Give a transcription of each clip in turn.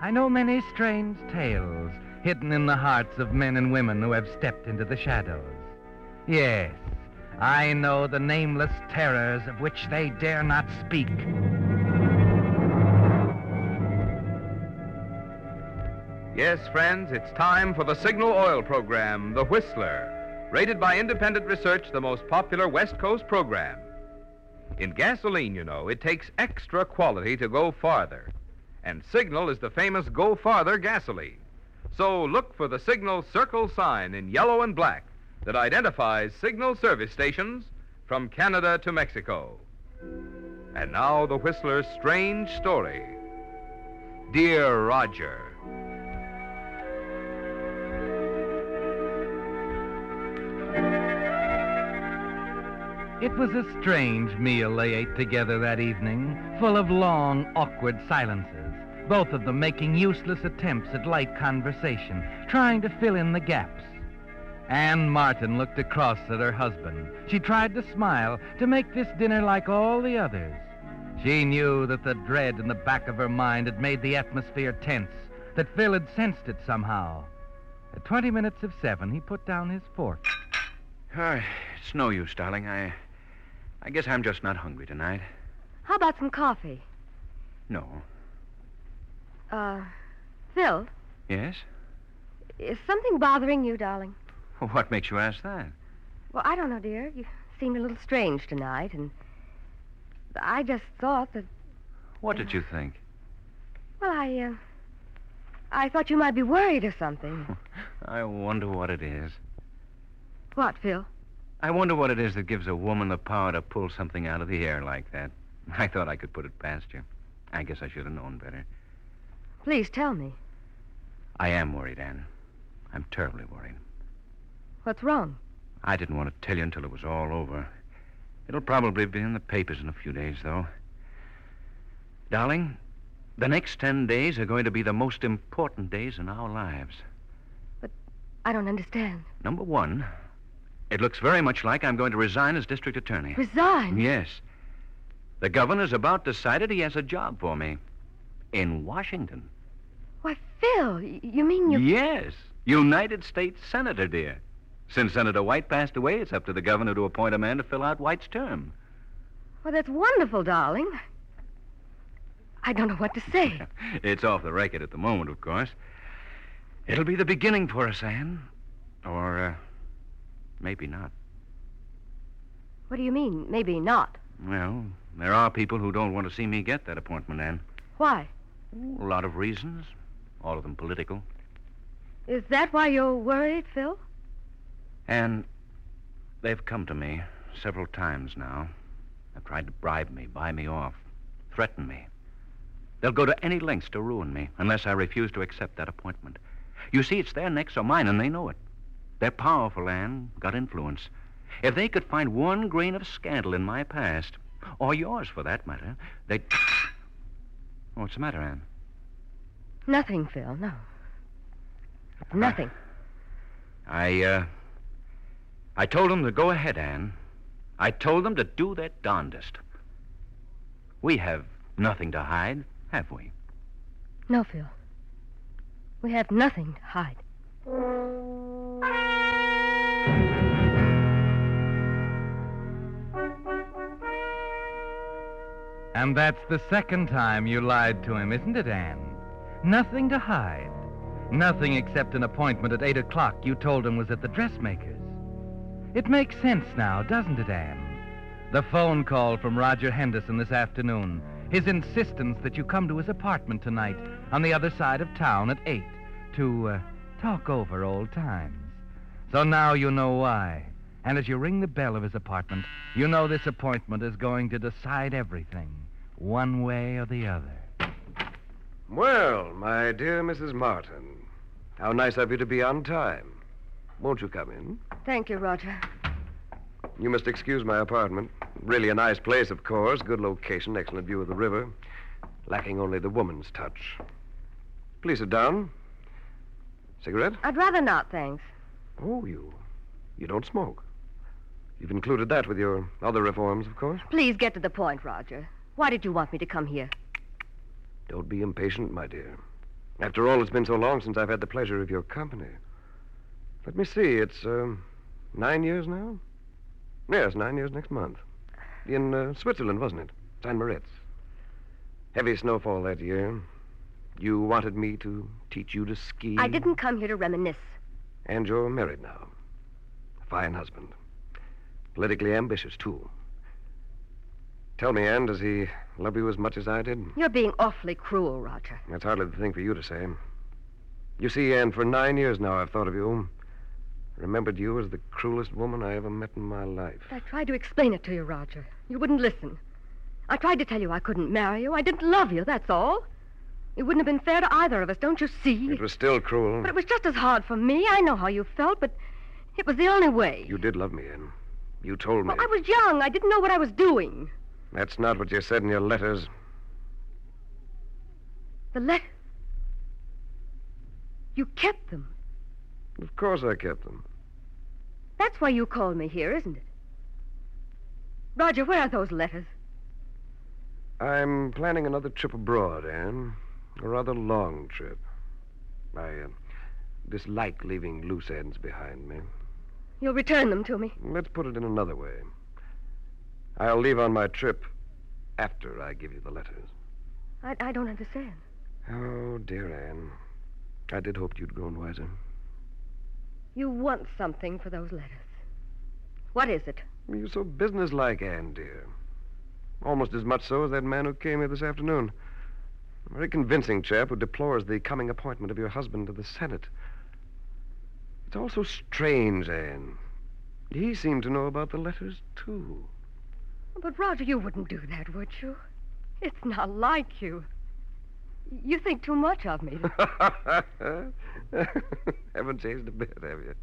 I know many strange tales hidden in the hearts of men and women who have stepped into the shadows. Yes, I know the nameless terrors of which they dare not speak. Yes, friends, it's time for the Signal Oil program, The Whistler, rated by independent research the most popular West Coast program. In gasoline, you know, it takes extra quality to go farther. And Signal is the famous Go Farther gasoline. So look for the Signal circle sign in yellow and black that identifies Signal service stations from Canada to Mexico. And now the Whistler's strange story. Dear Roger. It was a strange meal they ate together that evening, full of long, awkward silences, both of them making useless attempts at light conversation, trying to fill in the gaps. Anne Martin looked across at her husband. She tried to smile, to make this dinner like all the others. She knew that the dread in the back of her mind had made the atmosphere tense, that Phil had sensed it somehow. At 20 minutes of seven, he put down his fork. Uh, it's no use, darling. I, I guess I'm just not hungry tonight. How about some coffee? No. Uh, Phil, Yes? is something bothering you, darling? What makes you ask that? Well, I don't know, dear. You seemed a little strange tonight, and I just thought that, What did you think? well, I, uh, I thought you might be worried or something. I wonder what it is. what, Phil? I wonder what it is that gives a woman the power to pull something out of the air like that. I thought I could put it past you. I guess I should have known better. Please tell me. I am worried, Anne. I'm terribly worried. What's wrong? I didn't want to tell you until it was all over. It'll probably be in the papers in a few days, though. Darling, the next ten days are going to be the most important days in our lives. But I don't understand. Number one, it looks very much like I'm going to resign as district attorney. Resign? Yes. The governor's about decided he has a job for me in Washington. Why, Phil, you mean you... Yes. United States Senator, dear. Since Senator White passed away, it's up to the governor to appoint a man to fill out White's term. Well, that's wonderful, darling. I don't know what to say. It's off the record at the moment, of course. It'll be the beginning for us, Anne. Or, uh, maybe not. What do you mean? Maybe not. Well, there are people who don't want to see me get that appointment, Anne. Why? A lot of reasons, all of them political. Is that why you're worried, Phil? And they've come to me several times now. They've tried to bribe me, buy me off, threaten me. They'll go to any lengths to ruin me unless I refuse to accept that appointment. You see, it's their necks or mine, and they know it. They're powerful, Anne, got influence. If they could find one grain of scandal in my past, or yours for that matter, they'd. What's the matter, Anne? Nothing, Phil, no. Nothing. I, uh. I told them to go ahead, Anne. I told them to do their darndest. We have Nothing to hide, have we? No, Phil. We have nothing to hide. And that's the second time you lied to him, isn't it, Anne? Nothing to hide. Nothing except an appointment at 8 o'clock you told him was at the dressmaker's. It makes sense now, doesn't it, Anne? The phone call from Roger Henderson this afternoon. His insistence that you come to his apartment tonight on the other side of town at 8 to uh, talk over old times. So now you know why. And as you ring the bell of his apartment, you know this appointment is going to decide everything, one way or the other. Well, my dear Mrs. Martin, how nice of you to be on time. Won't you come in? Thank you, Roger. You must excuse my apartment. Really a nice place, of course. Good location, excellent view of the river. Lacking only the woman's touch. Please sit down. Cigarette? I'd rather not, thanks. Oh, you. You don't smoke. You've included that with your other reforms, of course. Please get to the point, Roger. Why did you want me to come here? Don't be impatient, my dear. After all, it's been so long since I've had the pleasure of your company. Let me see, it's um, nine years now? Yes, nine years next month. In uh, Switzerland, wasn't it? St. Moritz. Heavy snowfall that year. You wanted me to teach you to ski. I didn't come here to reminisce. And you're married now. A fine husband. Politically ambitious, too. Tell me, Anne, does he love you as much as I did? You're being awfully cruel, Roger. That's hardly the thing for you to say. You see, Anne, for nine years now I've thought of you. Remembered you as the cruelest woman I ever met in my life. I tried to explain it to you, Roger. You wouldn't listen. I tried to tell you I couldn't marry you. I didn't love you, that's all. It wouldn't have been fair to either of us, don't you see? It was still cruel. But it was just as hard for me. I know how you felt, but it was the only way. You did love me, Anne. You told me. Well, I was young. I didn't know what I was doing. That's not what you said in your letters. The letters. You kept them. Of course I kept them. That's why you called me here, isn't it? Roger, where are those letters? I'm planning another trip abroad, Anne. A rather long trip. I uh, dislike leaving loose ends behind me. You'll return them to me. Let's put it in another way. I'll leave on my trip after I give you the letters. I, I don't understand. Oh, dear Anne. I did hope you'd grown wiser. You want something for those letters. What is it? You're so businesslike, Anne, dear. Almost as much so as that man who came here this afternoon. A very convincing chap who deplores the coming appointment of your husband to the Senate. It's all so strange, Anne. He seemed to know about the letters, too. But, Roger, you wouldn't do that, would you? It's not like you. You think too much of me. Haven't changed a bit, have you?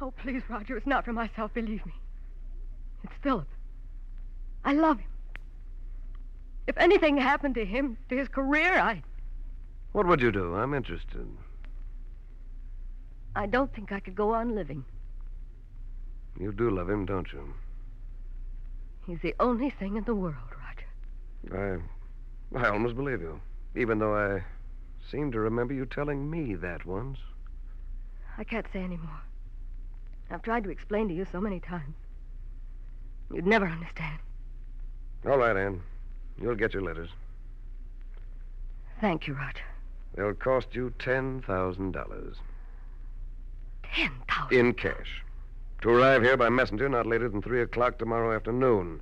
Oh, please, Roger, it's not for myself, believe me. It's Philip. I love him. If anything happened to him, to his career, I. What would you do? I'm interested. I don't think I could go on living. You do love him, don't you? He's the only thing in the world, Roger. I. I almost believe you. Even though I seem to remember you telling me that once. I can't say any more. I've tried to explain to you so many times. You'd never understand. All right, Anne. You'll get your letters. Thank you, Roger. They'll cost you $10,000 Ten thousand. in cash. To arrive here by messenger not later than 3 o'clock tomorrow afternoon.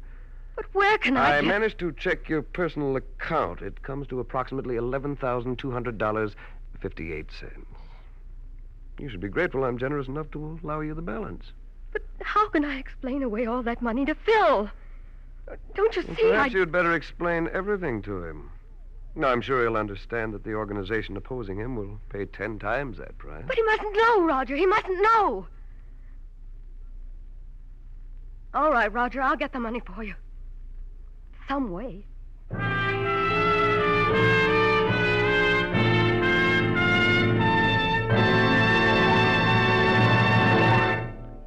But where can I, I get... managed to check your personal account. It comes to approximately $11,200.58. You should be grateful I'm generous enough to allow you the balance. But how can I explain away all that money to Phil? Don't you Well, see? I... perhaps you'd better explain everything to him. Now, I'm sure he'll understand that the organization opposing him will pay ten times that price. But he mustn't know, Roger. He mustn't know. All right, Roger. I'll get the money for you. Some way.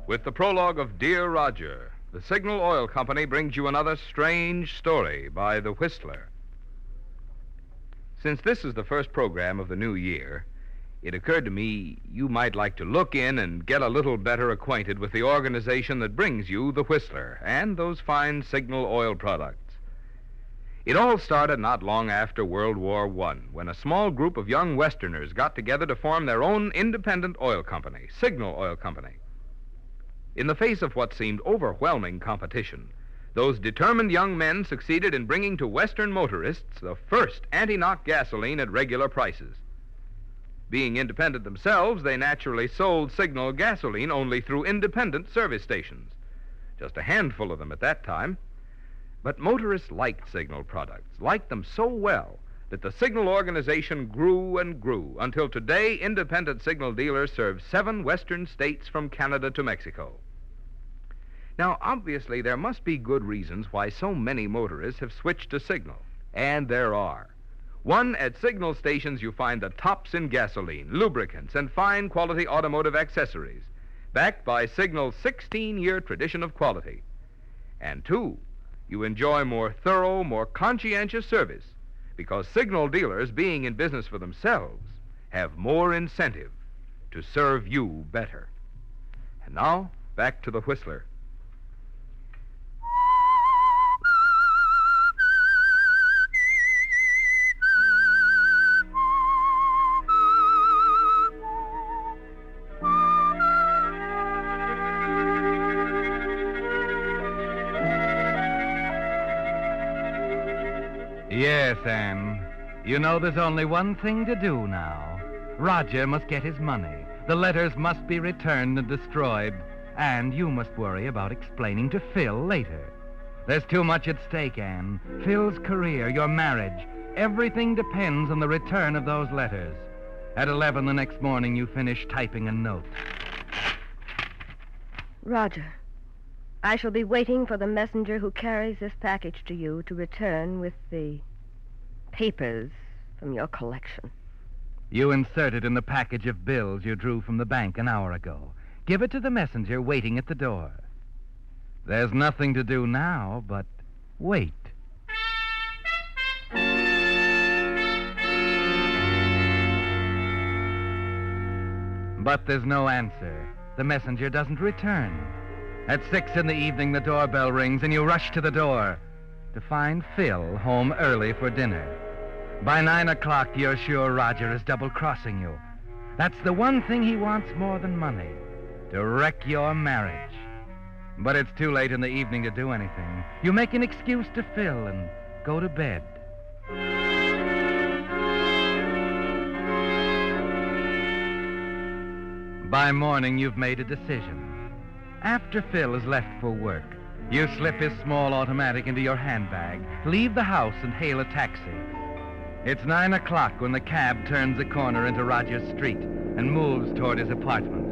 With the prologue of Dear Roger, the Signal Oil Company brings you another strange story by The Whistler. Since this is the first program of the new year, it occurred to me you might like to look in and get a little better acquainted with the organization that brings you the Whistler and those fine signal oil products. It all started not long after World War I when a small group of young Westerners got together to form their own independent oil company, Signal Oil Company. In the face of what seemed overwhelming competition, those determined young men succeeded in bringing to Western motorists the first anti knock gasoline at regular prices. Being independent themselves, they naturally sold Signal gasoline only through independent service stations. Just a handful of them at that time. But motorists liked Signal products, liked them so well that the Signal organization grew and grew until today independent Signal dealers serve seven western states from Canada to Mexico. Now, obviously, there must be good reasons why so many motorists have switched to Signal, and there are. One, at Signal stations, you find the tops in gasoline, lubricants, and fine quality automotive accessories, backed by Signal's 16 year tradition of quality. And two, you enjoy more thorough, more conscientious service because Signal dealers, being in business for themselves, have more incentive to serve you better. And now, back to the Whistler. You know there's only one thing to do now. Roger must get his money. The letters must be returned and destroyed. And you must worry about explaining to Phil later. There's too much at stake, Anne. Phil's career, your marriage. Everything depends on the return of those letters. At 11 the next morning, you finish typing a note. Roger, I shall be waiting for the messenger who carries this package to you to return with the papers from your collection. You insert it in the package of bills you drew from the bank an hour ago. Give it to the messenger waiting at the door. There's nothing to do now but wait. But there's no answer. The messenger doesn't return. At six in the evening, the doorbell rings, and you rush to the door to find Phil home early for dinner. By nine o'clock, you're sure Roger is double crossing you. That's the one thing he wants more than money to wreck your marriage. But it's too late in the evening to do anything. You make an excuse to Phil and go to bed. By morning, you've made a decision. After Phil has left for work, you slip his small automatic into your handbag, leave the house, and hail a taxi. It's nine o'clock when the cab turns the corner into Rogers Street and moves toward his apartment.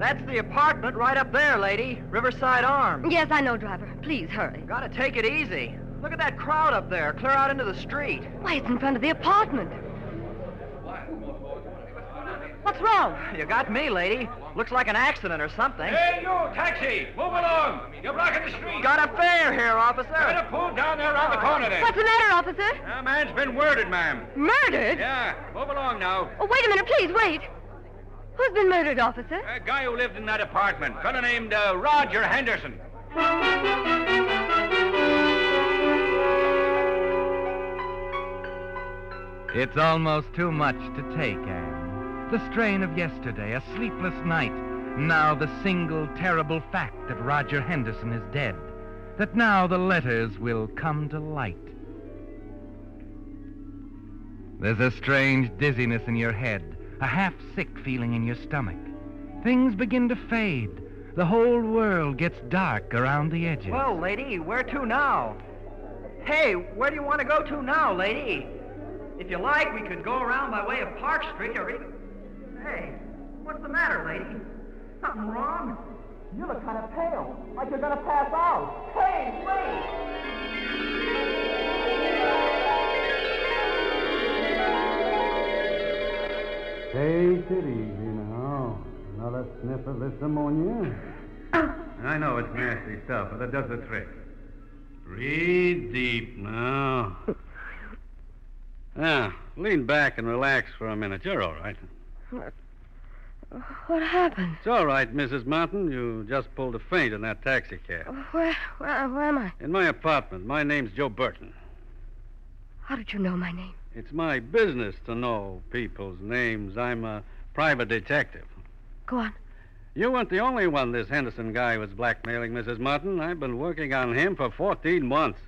That's the apartment right up there, lady. Riverside Arms. Yes, I know, driver. Please hurry. Gotta take it easy. Look at that crowd up there. Clear out into the street. Why, it's in front of the apartment. What's wrong? You got me, lady. Looks like an accident or something. Hey, you, taxi! Move along! You're blocking the street! Got a fare here, officer. Better pull down there around the corner there. What's the matter, officer? A man's been murdered, ma'am. Murdered? Yeah, move along now. Oh, wait a minute, please, wait. Who's been murdered, officer? A guy who lived in that apartment. A Fellow named uh, Roger Henderson. It's almost too much to take, Anne. The strain of yesterday, a sleepless night, now the single terrible fact that Roger Henderson is dead, that now the letters will come to light. There's a strange dizziness in your head, a half sick feeling in your stomach. Things begin to fade. The whole world gets dark around the edges. Well, lady, where to now? Hey, where do you want to go to now, lady? If you like, we could go around by way of Park Street or even... Hey, what's the matter, lady? Something wrong? You look kind of pale, like you're gonna pass out. Hey, wait! Take it easy now. Another sniff of this ammonia. I know it's nasty stuff, but it does the trick. Breathe deep now. Now, ah, lean back and relax for a minute. You're all right. What happened? It's all right, Mrs. Martin. You just pulled a faint in that taxi cab. Where, where, where am I? In my apartment. My name's Joe Burton. How did you know my name? It's my business to know people's names. I'm a private detective. Go on. You weren't the only one this Henderson guy was blackmailing, Mrs. Martin. I've been working on him for 14 months.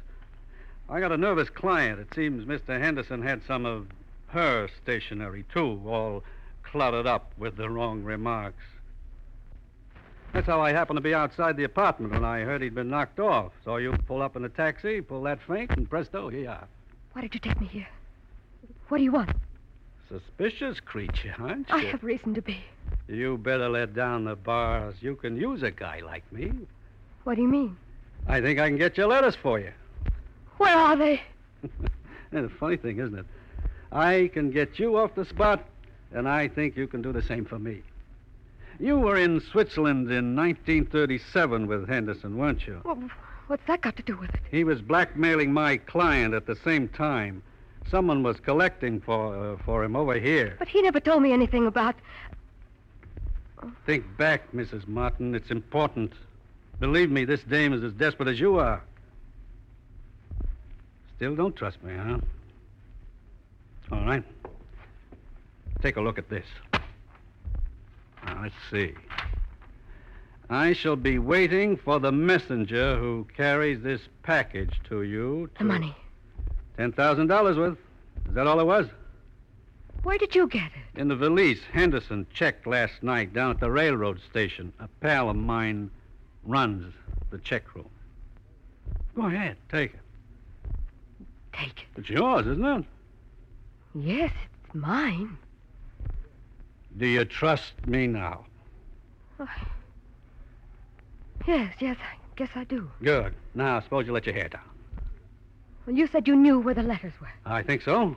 I got a nervous client. It seems Mr. Henderson had some of her stationery, too, all cluttered up with the wrong remarks. That's how I happened to be outside the apartment when I heard he'd been knocked off. Saw you pull up in a taxi, pull that faint, and presto, here you are. Why did you take me here? What do you want? Suspicious creature, aren't you? I have reason to be. You better let down the bars. You can use a guy like me. What do you mean? I think I can get your letters for you. Where are they? That's a funny thing, isn't it? I can get you off the spot, and I think you can do the same for me. You were in Switzerland in 1937 with Henderson, weren't you? Well, what's that got to do with it? He was blackmailing my client at the same time. Someone was collecting for uh, for him over here. But he never told me anything about. Think back, Mrs. Martin. It's important. Believe me, this dame is as desperate as you are. Still don't trust me, huh? All right. Take a look at this. Now, let's see. I shall be waiting for the messenger who carries this package to you. The money. $10,000 worth. Is that all it was? Where did you get it? In the valise Henderson checked last night down at the railroad station. A pal of mine runs the check room. Go ahead, take it. Take it. It's yours, isn't it? Yes, it's mine. Do you trust me now? Oh. Yes, yes, I guess I do. Good. Now, suppose you let your hair down. Well, you said you knew where the letters were. I think so.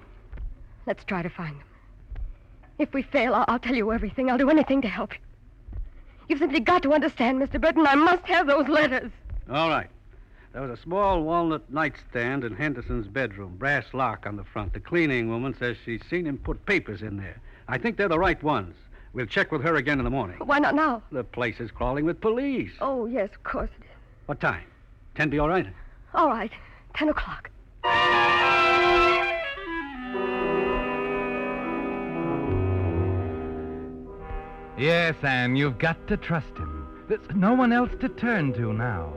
Let's try to find them. If we fail, I'll, I'll tell you everything. I'll do anything to help you. You've simply got to understand, Mr. Burton. I must have those letters. All right. There was a small walnut nightstand in Henderson's bedroom, brass lock on the front. The cleaning woman says she's seen him put papers in there. I think they're the right ones. We'll check with her again in the morning. Why not now? The place is crawling with police. Oh, yes, of course it is. What time? Ten be all right? All right. Ten o'clock. Yes, Anne, you've got to trust him. There's no one else to turn to now.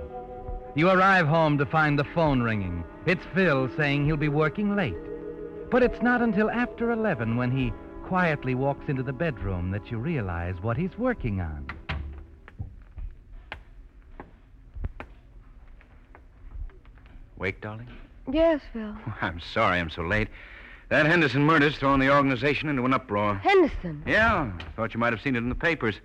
You arrive home to find the phone ringing. It's Phil saying he'll be working late. But it's not until after 11 when he quietly walks into the bedroom that you realize what he's working on. Wake, darling? Yes, Phil. I'm sorry I'm so late. That Henderson murder's thrown the organization into an uproar. Henderson. Yeah, thought you might have seen it in the papers.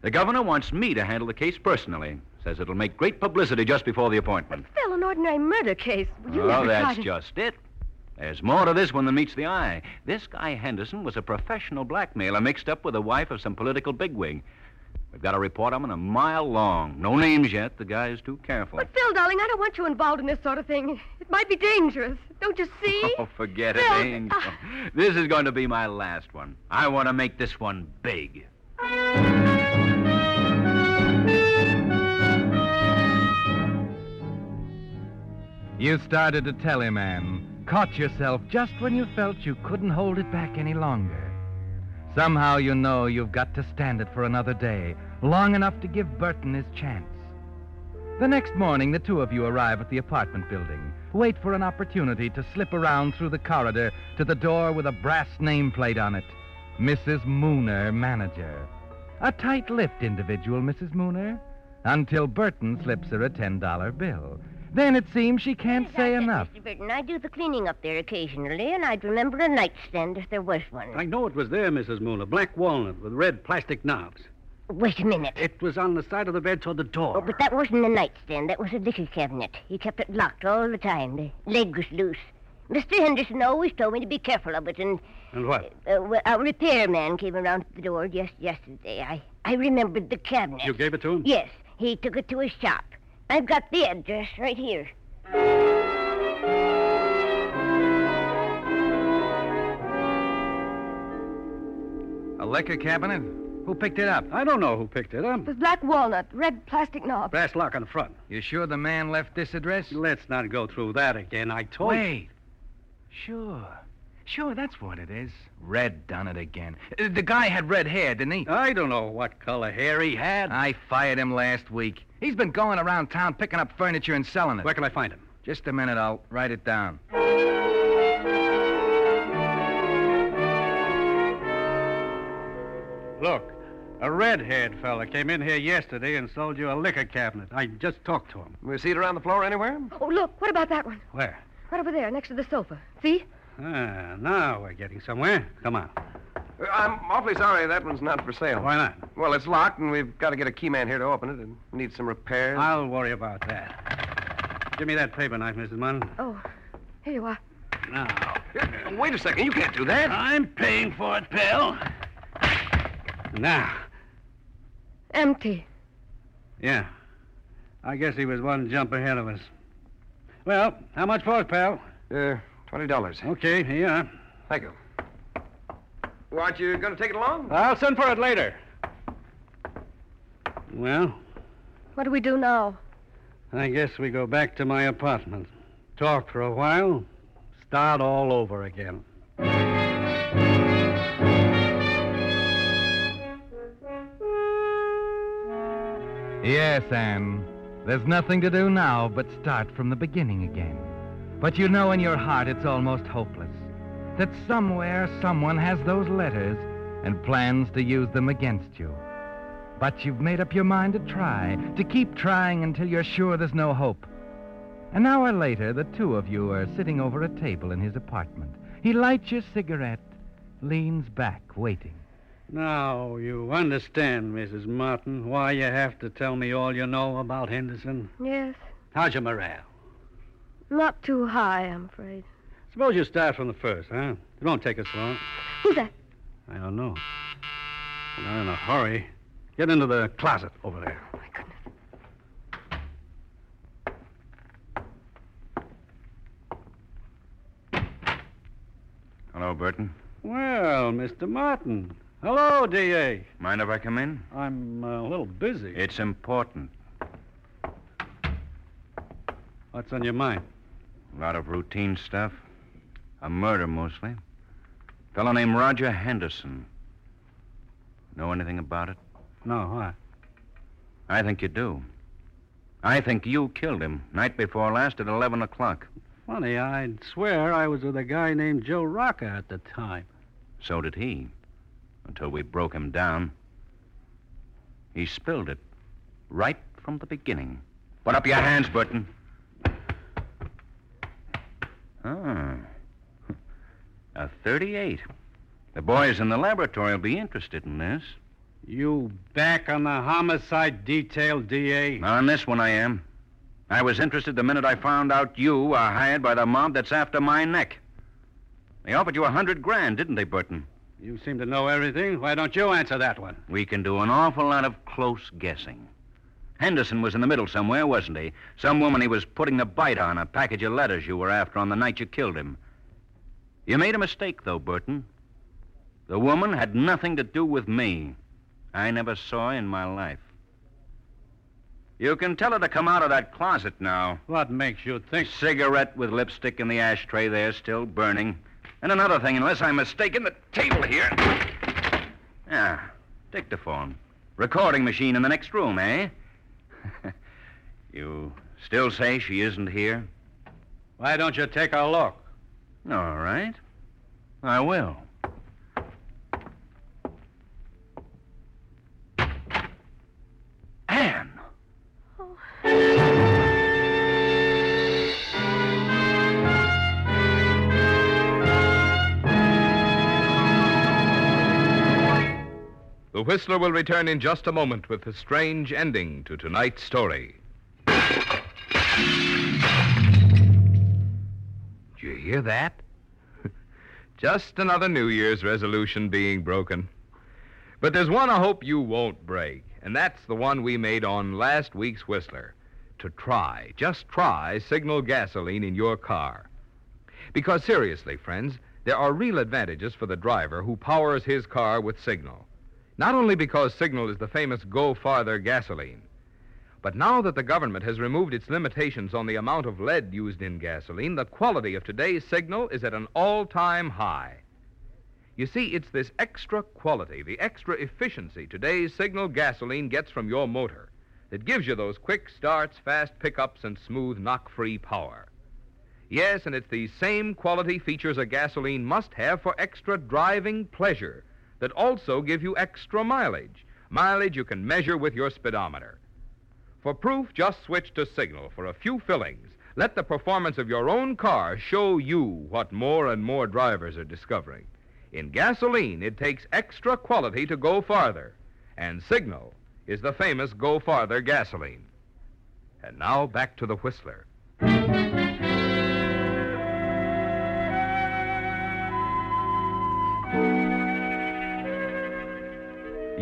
The governor wants me to handle the case personally. Says it'll make great publicity just before the appointment. Phil, an ordinary murder case. You oh, never that's tried to... just it. There's more to this one than meets the eye. This guy Henderson was a professional blackmailer mixed up with the wife of some political bigwig. We've got a report on him a mile long. No names yet. The guy's too careful. But, Phil, darling, I don't want you involved in this sort of thing. It might be dangerous. Don't you see? Oh, forget Phil, it, Angel. Ah. This is going to be my last one. I want to make this one big. You started to tell him, Anne. Caught yourself just when you felt you couldn't hold it back any longer. Somehow you know you've got to stand it for another day, long enough to give Burton his chance. The next morning, the two of you arrive at the apartment building, wait for an opportunity to slip around through the corridor to the door with a brass nameplate on it Mrs. Mooner, manager. A tight lipped individual, Mrs. Mooner, until Burton slips her a $10 bill. Then it seems she can't say enough. Mr. Burton, I do the cleaning up there occasionally, and I'd remember a nightstand if there was one. I know it was there, Mrs. Moon, black walnut with red plastic knobs. Wait a minute. It was on the side of the bed toward the door. Oh, but that wasn't a nightstand. That was a liquor cabinet. He kept it locked all the time. The leg was loose. Mr. Henderson always told me to be careful of it, and And what? uh, well, a repairman came around to the door just yesterday. I, I remembered the cabinet. You gave it to him? Yes, he took it to his shop. I've got the address right here. A liquor cabinet? Who picked it up? I don't know who picked it up. was black walnut, red plastic knob. Brass lock on the front. You sure the man left this address? Let's not go through that again. I told you. Wait. Sure. Sure, that's what it is. Red done it again. Uh, The guy had red hair, didn't he? I don't know what color hair he had. I fired him last week. He's been going around town picking up furniture and selling it. Where can I find him? Just a minute, I'll write it down. Look, a red-haired fella came in here yesterday and sold you a liquor cabinet. I just talked to him. We see it around the floor anywhere? Oh, look, what about that one? Where? Right over there, next to the sofa. See? Ah, now we're getting somewhere. Come on. I'm awfully sorry that one's not for sale. Why not? Well, it's locked, and we've got to get a key man here to open it. It needs some repairs. I'll worry about that. Give me that paper knife, Mrs. Munn. Oh, here you are. Now, Wait a second. You can't do that. I'm paying for it, pal. Now, Empty. yeah. I guess he was one jump ahead of us. Well, how much for it, pal? Uh, $20. Okay, here you are. Thank you. Well, aren't you going to take it along? I'll send for it later. Well, What do we do now? I guess we go back to my apartment. Talk for a while. Start all over again. Yes, Anne. There's nothing to do now but start from the beginning again. But you know in your heart it's almost hopeless. That somewhere someone has those letters and plans to use them against you. But you've made up your mind to try, to keep trying until you're sure there's no hope. An hour later, the two of you are sitting over a table in his apartment. He lights your cigarette, leans back, waiting. Now, you understand, Mrs. Martin, why you have to tell me all you know about Henderson? Yes. How's your morale? Not too high, I'm afraid. Suppose you start from the first, huh? It won't take us long. Who's that? I don't know. We're not in a hurry. Get into the closet over there. Oh, my goodness. Hello, Burton. Well, Mr. Martin. Hello, D.A. Mind if I come in? I'm uh, a little busy. It's important. What's on your mind? A lot of routine stuff. A murder, mostly. fellow named Roger Henderson. Know anything about it? No, what? I think you do. I think you killed him night before last at 11 o'clock. Funny, I'd swear I was with a guy named Joe Rocker at the time. So did he. Until we broke him down. He spilled it. Right from the beginning. Put up your hands, Burton. Ah. A 38. The boys in the laboratory will be interested in this. You back on the homicide detail, D.A.? On this one, I am. I was interested the minute I found out you are hired by the mob that's after my neck. They offered you a hundred grand, didn't they, Burton? You seem to know everything. Why don't you answer that one? We can do an awful lot of close guessing. Henderson was in the middle somewhere, wasn't he? Some woman he was putting the bite on, a package of letters you were after on the night you killed him. You made a mistake, though, Burton. The woman had nothing to do with me. I never saw in my life. You can tell her to come out of that closet now. What makes you think? Cigarette with lipstick in the ashtray there, still burning. And another thing, unless I'm mistaken, the table here. Yeah, dictaphone. Recording machine in the next room, eh? you still say she isn't here? Why don't you take a look? All right. I will. Whistler will return in just a moment with a strange ending to tonight's story. Did you hear that? Just another New Year's resolution being broken. But there's one I hope you won't break, and that's the one we made on last week's Whistler. To try, just try, signal gasoline in your car. Because seriously, friends, there are real advantages for the driver who powers his car with Signal. Not only because Signal is the famous Go Farther gasoline, but now that the government has removed its limitations on the amount of lead used in gasoline, the quality of today's Signal is at an all time high. You see, it's this extra quality, the extra efficiency today's Signal gasoline gets from your motor that gives you those quick starts, fast pickups, and smooth knock free power. Yes, and it's these same quality features a gasoline must have for extra driving pleasure that also give you extra mileage. Mileage you can measure with your speedometer. For proof, just switch to Signal for a few fillings. Let the performance of your own car show you what more and more drivers are discovering. In gasoline, it takes extra quality to go farther, and Signal is the famous Go Farther gasoline. And now back to the Whistler.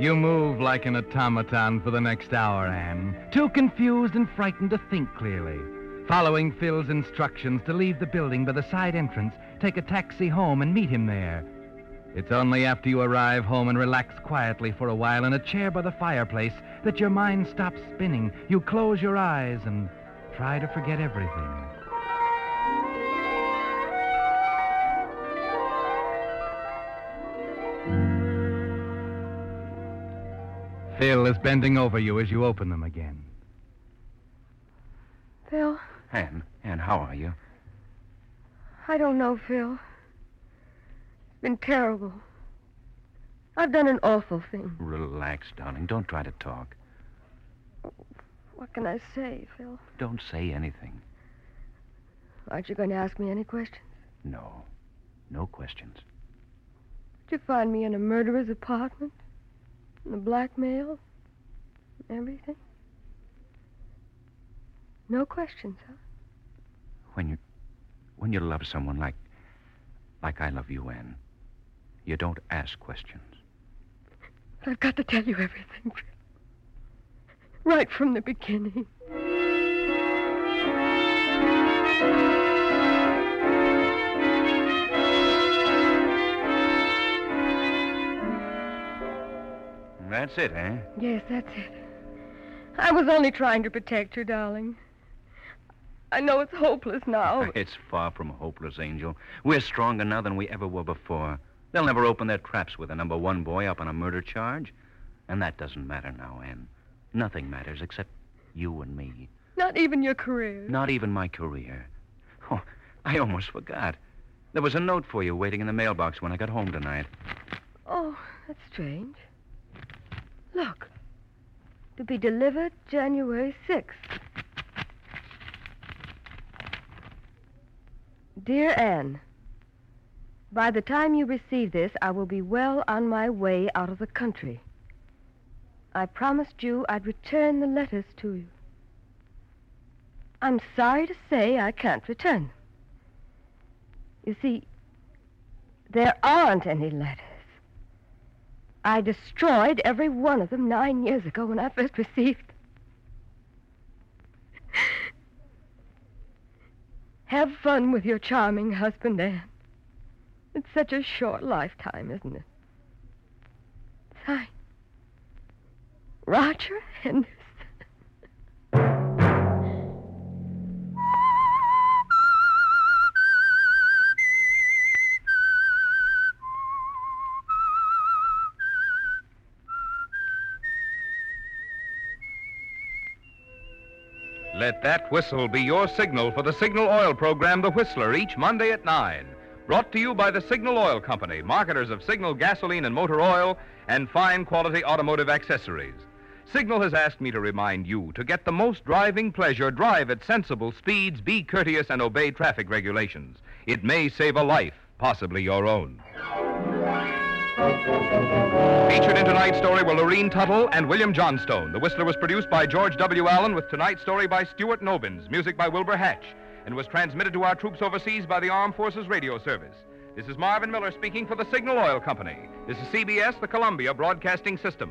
You move like an automaton for the next hour, Anne. Too confused and frightened to think clearly. Following Phil's instructions to leave the building by the side entrance, take a taxi home and meet him there. It's only after you arrive home and relax quietly for a while in a chair by the fireplace that your mind stops spinning. You close your eyes and try to forget everything. Phil is bending over you as you open them again. Phil, Anne, Anne, how are you? I don't know, Phil. It's been terrible. I've done an awful thing. Relax, darling. Don't try to talk. What can I say, Phil? Don't say anything. Aren't you going to ask me any questions? No. No questions. Did you find me in a murderer's apartment? The blackmail? Everything? No questions, huh? When you when you love someone like like I love you, Anne, you don't ask questions. I've got to tell you everything, Phil. Right from the beginning. That's it, eh? Yes, that's it. I was only trying to protect you, darling. I know it's hopeless now. It's far from hopeless, Angel. We're stronger now than we ever were before. They'll never open their traps with a number one boy up on a murder charge. And that doesn't matter now, Anne. Nothing matters except you and me. Not even your career. Not even my career. Oh, I almost forgot. There was a note for you waiting in the mailbox when I got home tonight. Oh, that's strange. Look. To be delivered January 6th. Dear Anne, by the time you receive this, I will be well on my way out of the country. I promised you I'd return the letters to you. I'm sorry to say I can't return. You see, there aren't any letters. I destroyed every one of them nine years ago when I first received them. Have fun with your charming husband, Anne. It's such a short lifetime, isn't it? Sign. Roger Henderson. That whistle be your signal for the Signal Oil program, The Whistler, each Monday at 9. Brought to you by the Signal Oil Company, marketers of Signal gasoline and motor oil and fine quality automotive accessories. Signal has asked me to remind you to get the most driving pleasure, drive at sensible speeds, be courteous, and obey traffic regulations. It may save a life, possibly your own. Featured in tonight's story were Lurene Tuttle and William Johnstone. The Whistler was produced by George W. Allen with tonight's story by Stuart Nobins, music by Wilbur Hatch, and was transmitted to our troops overseas by the Armed Forces Radio Service. This is Marvin Miller speaking for the Signal Oil Company. This is CBS, the Columbia Broadcasting System.